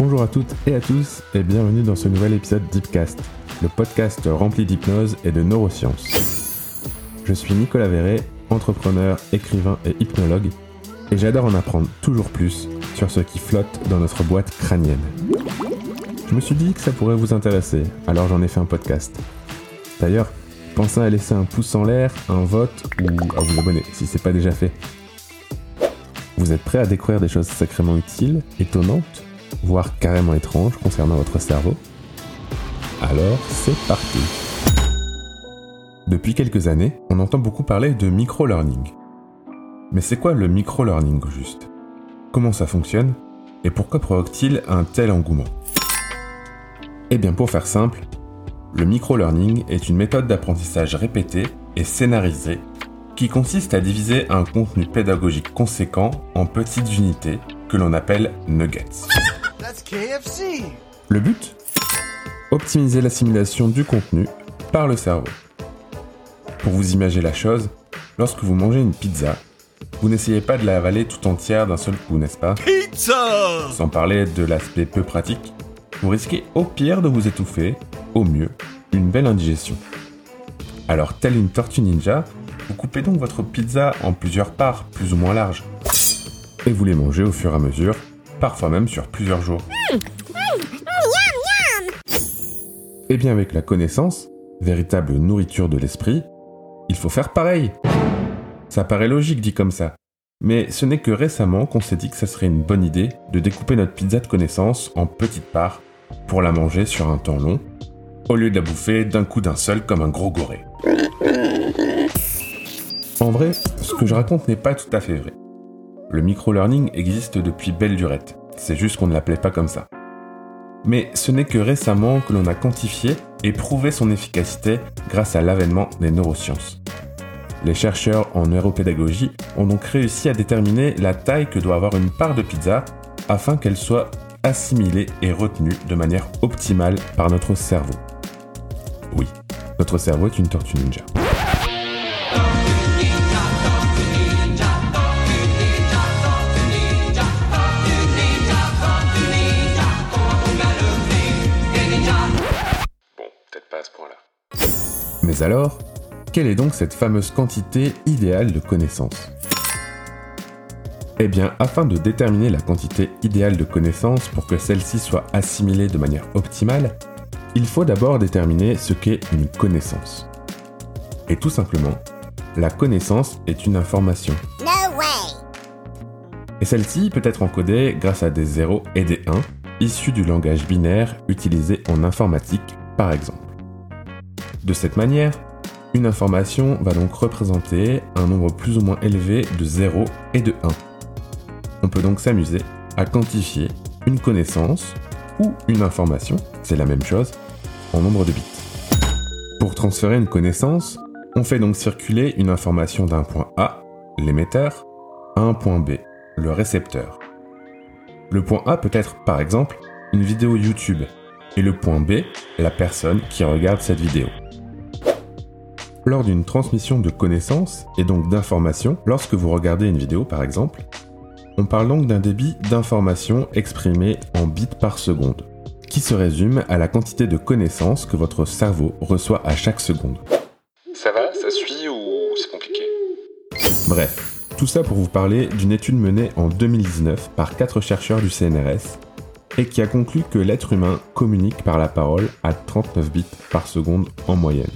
Bonjour à toutes et à tous et bienvenue dans ce nouvel épisode Deepcast, le podcast rempli d'hypnose et de neurosciences. Je suis Nicolas Verret, entrepreneur, écrivain et hypnologue, et j'adore en apprendre toujours plus sur ce qui flotte dans notre boîte crânienne. Je me suis dit que ça pourrait vous intéresser, alors j'en ai fait un podcast. D'ailleurs, pensez à laisser un pouce en l'air, un vote ou à vous abonner si c'est pas déjà fait. Vous êtes prêt à découvrir des choses sacrément utiles, étonnantes, voire carrément étranges concernant votre cerveau. Alors, c'est parti. Depuis quelques années, on entend beaucoup parler de micro-learning. Mais c'est quoi le micro-learning juste? Comment ça fonctionne? Et pourquoi provoque-t-il un tel engouement? Eh bien pour faire simple, le micro-learning est une méthode d'apprentissage répétée et scénarisée qui consiste à diviser un contenu pédagogique conséquent en petites unités que l'on appelle nuggets. Le but Optimiser l'assimilation du contenu par le cerveau. Pour vous imaginer la chose, lorsque vous mangez une pizza, vous n'essayez pas de la avaler tout entière d'un seul coup, n'est-ce pas? Pizza Sans parler de l'aspect peu pratique, vous risquez au pire de vous étouffer, au mieux, une belle indigestion. Alors, telle une tortue ninja, vous coupez donc votre pizza en plusieurs parts, plus ou moins larges. Et vous les mangez au fur et à mesure, parfois même sur plusieurs jours. Et bien avec la connaissance, véritable nourriture de l'esprit, il faut faire pareil. Ça paraît logique dit comme ça. Mais ce n'est que récemment qu'on s'est dit que ça serait une bonne idée de découper notre pizza de connaissance en petites parts pour la manger sur un temps long, au lieu de la bouffer d'un coup d'un seul comme un gros goré. En vrai, ce que je raconte n'est pas tout à fait vrai. Le micro-learning existe depuis belle lurette, c'est juste qu'on ne l'appelait pas comme ça. Mais ce n'est que récemment que l'on a quantifié et prouvé son efficacité grâce à l'avènement des neurosciences. Les chercheurs en neuropédagogie ont donc réussi à déterminer la taille que doit avoir une part de pizza afin qu'elle soit assimilée et retenue de manière optimale par notre cerveau. Oui, notre cerveau est une tortue ninja. Mais alors, quelle est donc cette fameuse quantité idéale de connaissances? Eh bien, afin de déterminer la quantité idéale de connaissances pour que celle-ci soit assimilée de manière optimale, il faut d'abord déterminer ce qu'est une connaissance. Et tout simplement, la connaissance est une information. Et celle-ci peut être encodée grâce à des 0 et des 1, issus du langage binaire utilisé en informatique par exemple. De cette manière, une information va donc représenter un nombre plus ou moins élevé de 0 et de 1. On peut donc s'amuser à quantifier une connaissance ou une information, c'est la même chose, en nombre de bits. Pour transférer une connaissance, on fait donc circuler une information d'un point A, l'émetteur, à un point B, le récepteur. Le point A peut être par exemple une vidéo YouTube et le point B, la personne qui regarde cette vidéo. Lors d'une transmission de connaissances et donc d'informations, lorsque vous regardez une vidéo par exemple, on parle donc d'un débit d'informations exprimé en bits par seconde, qui se résume à la quantité de connaissances que votre cerveau reçoit à chaque seconde. Ça va? Ça suit ou c'est compliqué? Bref, tout ça pour vous parler d'une étude menée en 2019 par quatre chercheurs du CNRS et qui a conclu que l'être humain communique par la parole à 39 bits par seconde en moyenne.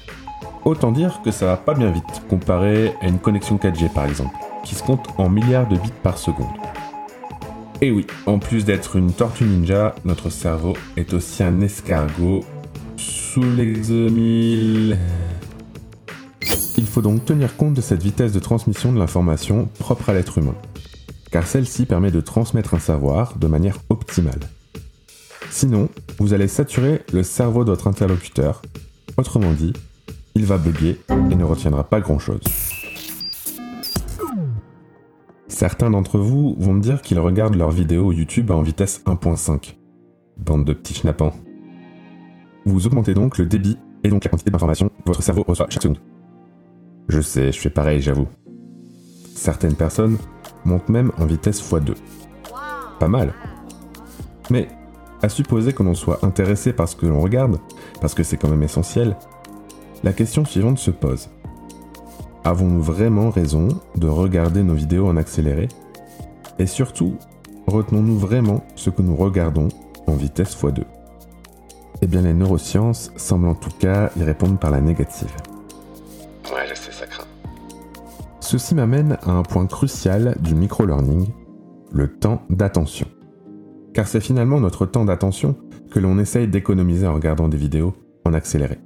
Autant dire que ça va pas bien vite comparé à une connexion 4G par exemple, qui se compte en milliards de bits par seconde. Et oui, en plus d'être une tortue ninja, notre cerveau est aussi un escargot sous l'exomile. Il faut donc tenir compte de cette vitesse de transmission de l'information propre à l'être humain, car celle-ci permet de transmettre un savoir de manière optimale. Sinon, vous allez saturer le cerveau de votre interlocuteur, autrement dit, il va bugger et ne retiendra pas grand-chose. Certains d'entre vous vont me dire qu'ils regardent leurs vidéos YouTube en vitesse 1.5. Bande de petits schnappants. Vous augmentez donc le débit et donc la quantité d'informations votre cerveau reçoit chaque seconde. Je sais, je fais pareil, j'avoue. Certaines personnes montent même en vitesse x2. Pas mal. Mais à supposer que l'on soit intéressé par ce que l'on regarde, parce que c'est quand même essentiel, la question suivante se pose. Avons-nous vraiment raison de regarder nos vidéos en accéléré? Et surtout, retenons-nous vraiment ce que nous regardons en vitesse x2 Eh bien les neurosciences semblent en tout cas y répondre par la négative. Ouais, je sais, ça craint. Ceci m'amène à un point crucial du micro-learning, le temps d'attention. Car c'est finalement notre temps d'attention que l'on essaye d'économiser en regardant des vidéos en accéléré.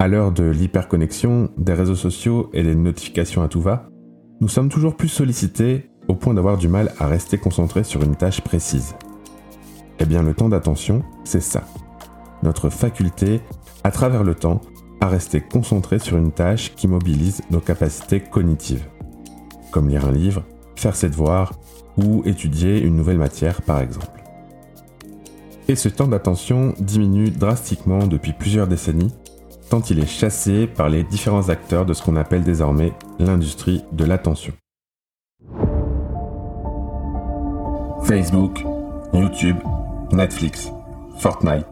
À l'heure de l'hyperconnexion, des réseaux sociaux et des notifications à tout va, nous sommes toujours plus sollicités au point d'avoir du mal à rester concentrés sur une tâche précise. Eh bien le temps d'attention, c'est ça. Notre faculté, à travers le temps, à rester concentré sur une tâche qui mobilise nos capacités cognitives. Comme lire un livre, faire ses devoirs ou étudier une nouvelle matière par exemple. Et ce temps d'attention diminue drastiquement depuis plusieurs décennies tant il est chassé par les différents acteurs de ce qu'on appelle désormais l'industrie de l'attention. Facebook, YouTube, Netflix, Fortnite,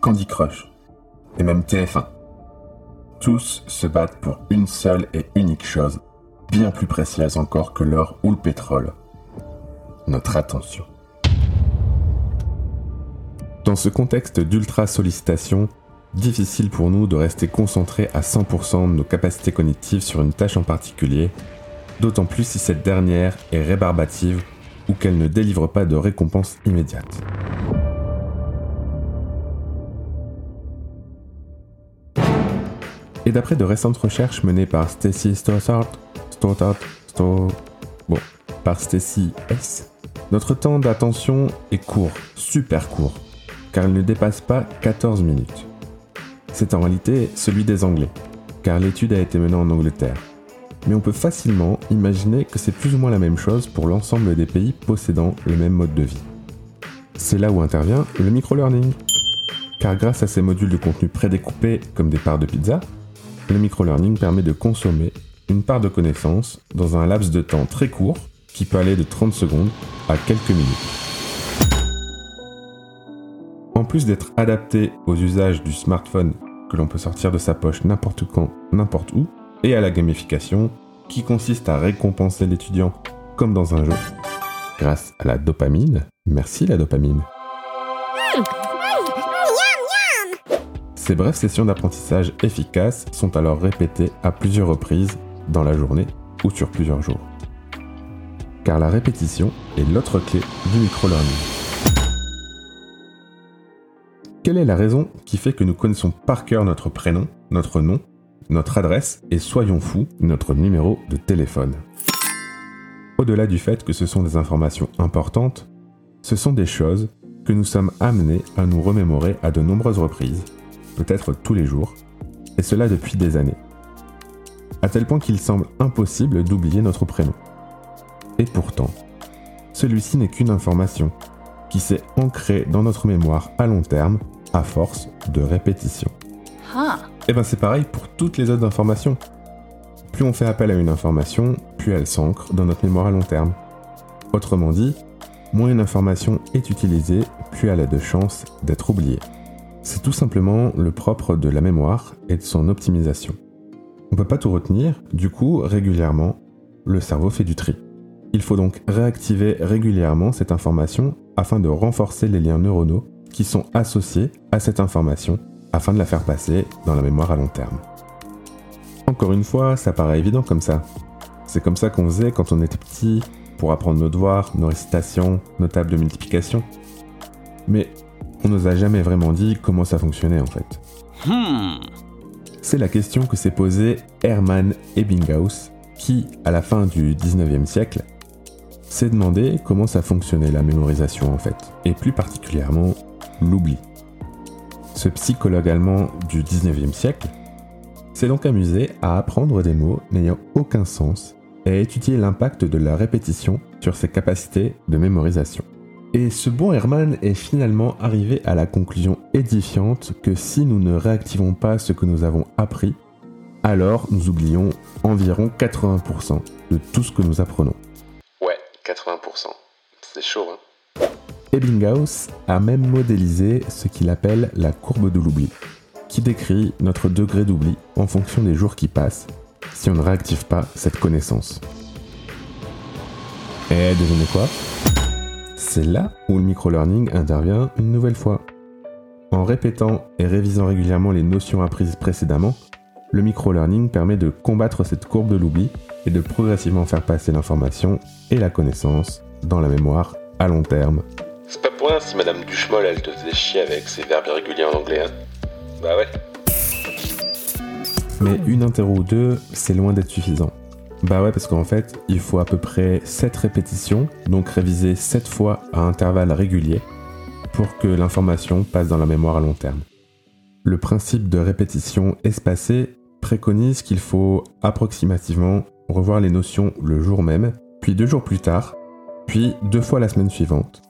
Candy Crush et même TF1. Tous se battent pour une seule et unique chose, bien plus précieuse encore que l'or ou le pétrole, notre attention. Dans ce contexte d'ultra sollicitation, difficile pour nous de rester concentrés à 100% de nos capacités cognitives sur une tâche en particulier, d'autant plus si cette dernière est rébarbative ou qu'elle ne délivre pas de récompense immédiate. Et d'après de récentes recherches menées par Stacy Stothard, Stothard, Sto... bon, par Stacy S, notre temps d'attention est court, super court, car il ne dépasse pas 14 minutes c'est en réalité celui des Anglais, car l'étude a été menée en Angleterre. Mais on peut facilement imaginer que c'est plus ou moins la même chose pour l'ensemble des pays possédant le même mode de vie. C'est là où intervient le micro-learning. Car grâce à ces modules de contenu prédécoupés comme des parts de pizza, le micro-learning permet de consommer une part de connaissances dans un laps de temps très court qui peut aller de 30 secondes à quelques minutes. En plus d'être adapté aux usages du smartphone que l'on peut sortir de sa poche n'importe quand, n'importe où, et à la gamification, qui consiste à récompenser l'étudiant comme dans un jeu, grâce à la dopamine. Merci la dopamine. Ces brèves sessions d'apprentissage efficaces sont alors répétées à plusieurs reprises dans la journée ou sur plusieurs jours. Car la répétition est l'autre clé du micro-learning. Quelle est la raison qui fait que nous connaissons par cœur notre prénom, notre nom, notre adresse et soyons fous, notre numéro de téléphone? Au-delà du fait que ce sont des informations importantes, ce sont des choses que nous sommes amenés à nous remémorer à de nombreuses reprises, peut-être tous les jours, et cela depuis des années. À tel point qu'il semble impossible d'oublier notre prénom. Et pourtant, celui-ci n'est qu'une information qui s'est ancrée dans notre mémoire à long terme à force de répétition. Et eh ben c'est pareil pour toutes les autres informations. Plus on fait appel à une information, plus elle s'ancre dans notre mémoire à long terme. Autrement dit, moins une information est utilisée, plus elle a de chances d'être oubliée. C'est tout simplement le propre de la mémoire et de son optimisation. On peut pas tout retenir, du coup, régulièrement, le cerveau fait du tri. Il faut donc réactiver régulièrement cette information afin de renforcer les liens neuronaux qui sont associés à cette information afin de la faire passer dans la mémoire à long terme. Encore une fois, ça paraît évident comme ça. C'est comme ça qu'on faisait quand on était petit pour apprendre nos devoirs, nos récitations, nos tables de multiplication. Mais on nous a jamais vraiment dit comment ça fonctionnait en fait. Hmm. C'est la question que s'est posée Hermann Ebbinghaus, qui, à la fin du 19e siècle, s'est demandé comment ça fonctionnait la mémorisation en fait, et plus particulièrement l'oubli. Ce psychologue allemand du 19e siècle s'est donc amusé à apprendre des mots n'ayant aucun sens et à étudier l'impact de la répétition sur ses capacités de mémorisation. Et ce bon Hermann est finalement arrivé à la conclusion édifiante que si nous ne réactivons pas ce que nous avons appris, alors nous oublions environ 80% de tout ce que nous apprenons. Ouais, 80%. C'est chaud, hein Ebbinghaus a même modélisé ce qu'il appelle la courbe de l'oubli, qui décrit notre degré d'oubli en fonction des jours qui passent si on ne réactive pas cette connaissance. Et devinez quoi? C'est là où le micro-learning intervient une nouvelle fois. En répétant et révisant régulièrement les notions apprises précédemment, le micro-learning permet de combattre cette courbe de l'oubli et de progressivement faire passer l'information et la connaissance dans la mémoire à long terme. C'est pas pour rien si Madame Duchemol elle te faisait chier avec ses verbes irréguliers en anglais, hein Bah ouais. Mais une interro ou deux, c'est loin d'être suffisant. Bah ouais, parce qu'en fait, il faut à peu près 7 répétitions, donc réviser 7 fois à intervalles réguliers, pour que l'information passe dans la mémoire à long terme. Le principe de répétition espacée préconise qu'il faut approximativement revoir les notions le jour même, puis deux jours plus tard, puis deux fois la semaine suivante,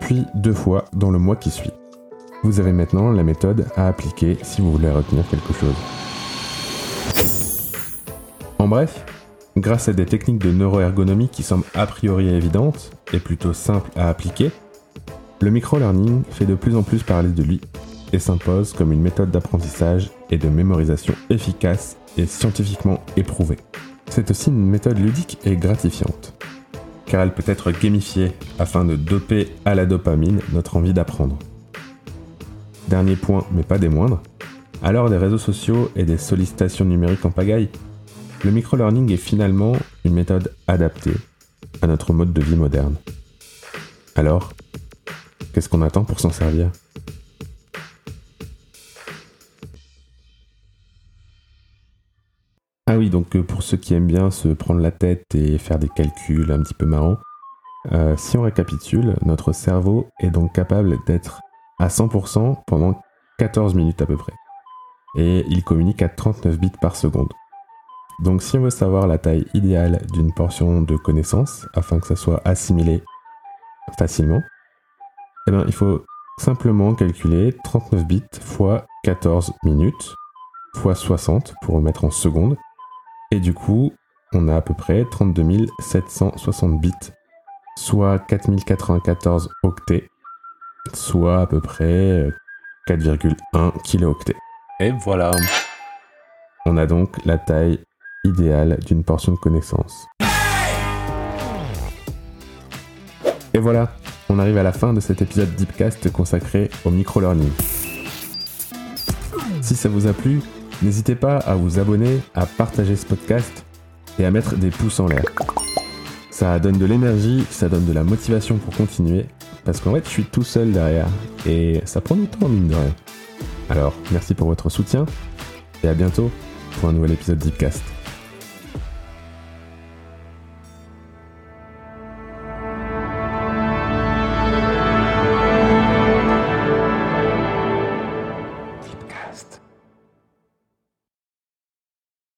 puis deux fois dans le mois qui suit. Vous avez maintenant la méthode à appliquer si vous voulez retenir quelque chose. En bref, grâce à des techniques de neuroergonomie qui semblent a priori évidentes et plutôt simples à appliquer, le micro-learning fait de plus en plus parler de lui et s'impose comme une méthode d'apprentissage et de mémorisation efficace et scientifiquement éprouvée. C'est aussi une méthode ludique et gratifiante, car elle peut être gamifiée afin de doper à la dopamine notre envie d'apprendre. Dernier point, mais pas des moindres, à l'heure des réseaux sociaux et des sollicitations numériques en pagaille, le micro-learning est finalement une méthode adaptée à notre mode de vie moderne. Alors, qu'est-ce qu'on attend pour s'en servir? Ah oui, donc euh, pour ceux qui aiment bien se prendre la tête et faire des calculs un petit peu marrants, euh, si on récapitule, notre cerveau est donc capable d'être à 100% pendant 14 minutes à peu près. Et il communique à 39 bits par seconde. Donc si on veut savoir la taille idéale d'une portion de connaissance afin que ça soit assimilé facilement, eh bien, il faut simplement calculer 39 bits fois 14 minutes fois 60 pour mettre en secondes. Et du coup, on a à peu près 32 760 bits, soit 4094 octets, soit à peu près 4,1 kilooctets. Et voilà. On a donc la taille idéale d'une portion de connaissance. Et voilà, on arrive à la fin de cet épisode Deepcast consacré au micro-learning. Si ça vous a plu, n'hésitez pas à vous abonner, à partager ce podcast et à mettre des pouces en l'air. Ça donne de l'énergie, ça donne de la motivation pour continuer, parce qu'en fait je suis tout seul derrière, et ça prend du temps mine de rien. Alors, merci pour votre soutien, et à bientôt pour un nouvel épisode Deepcast.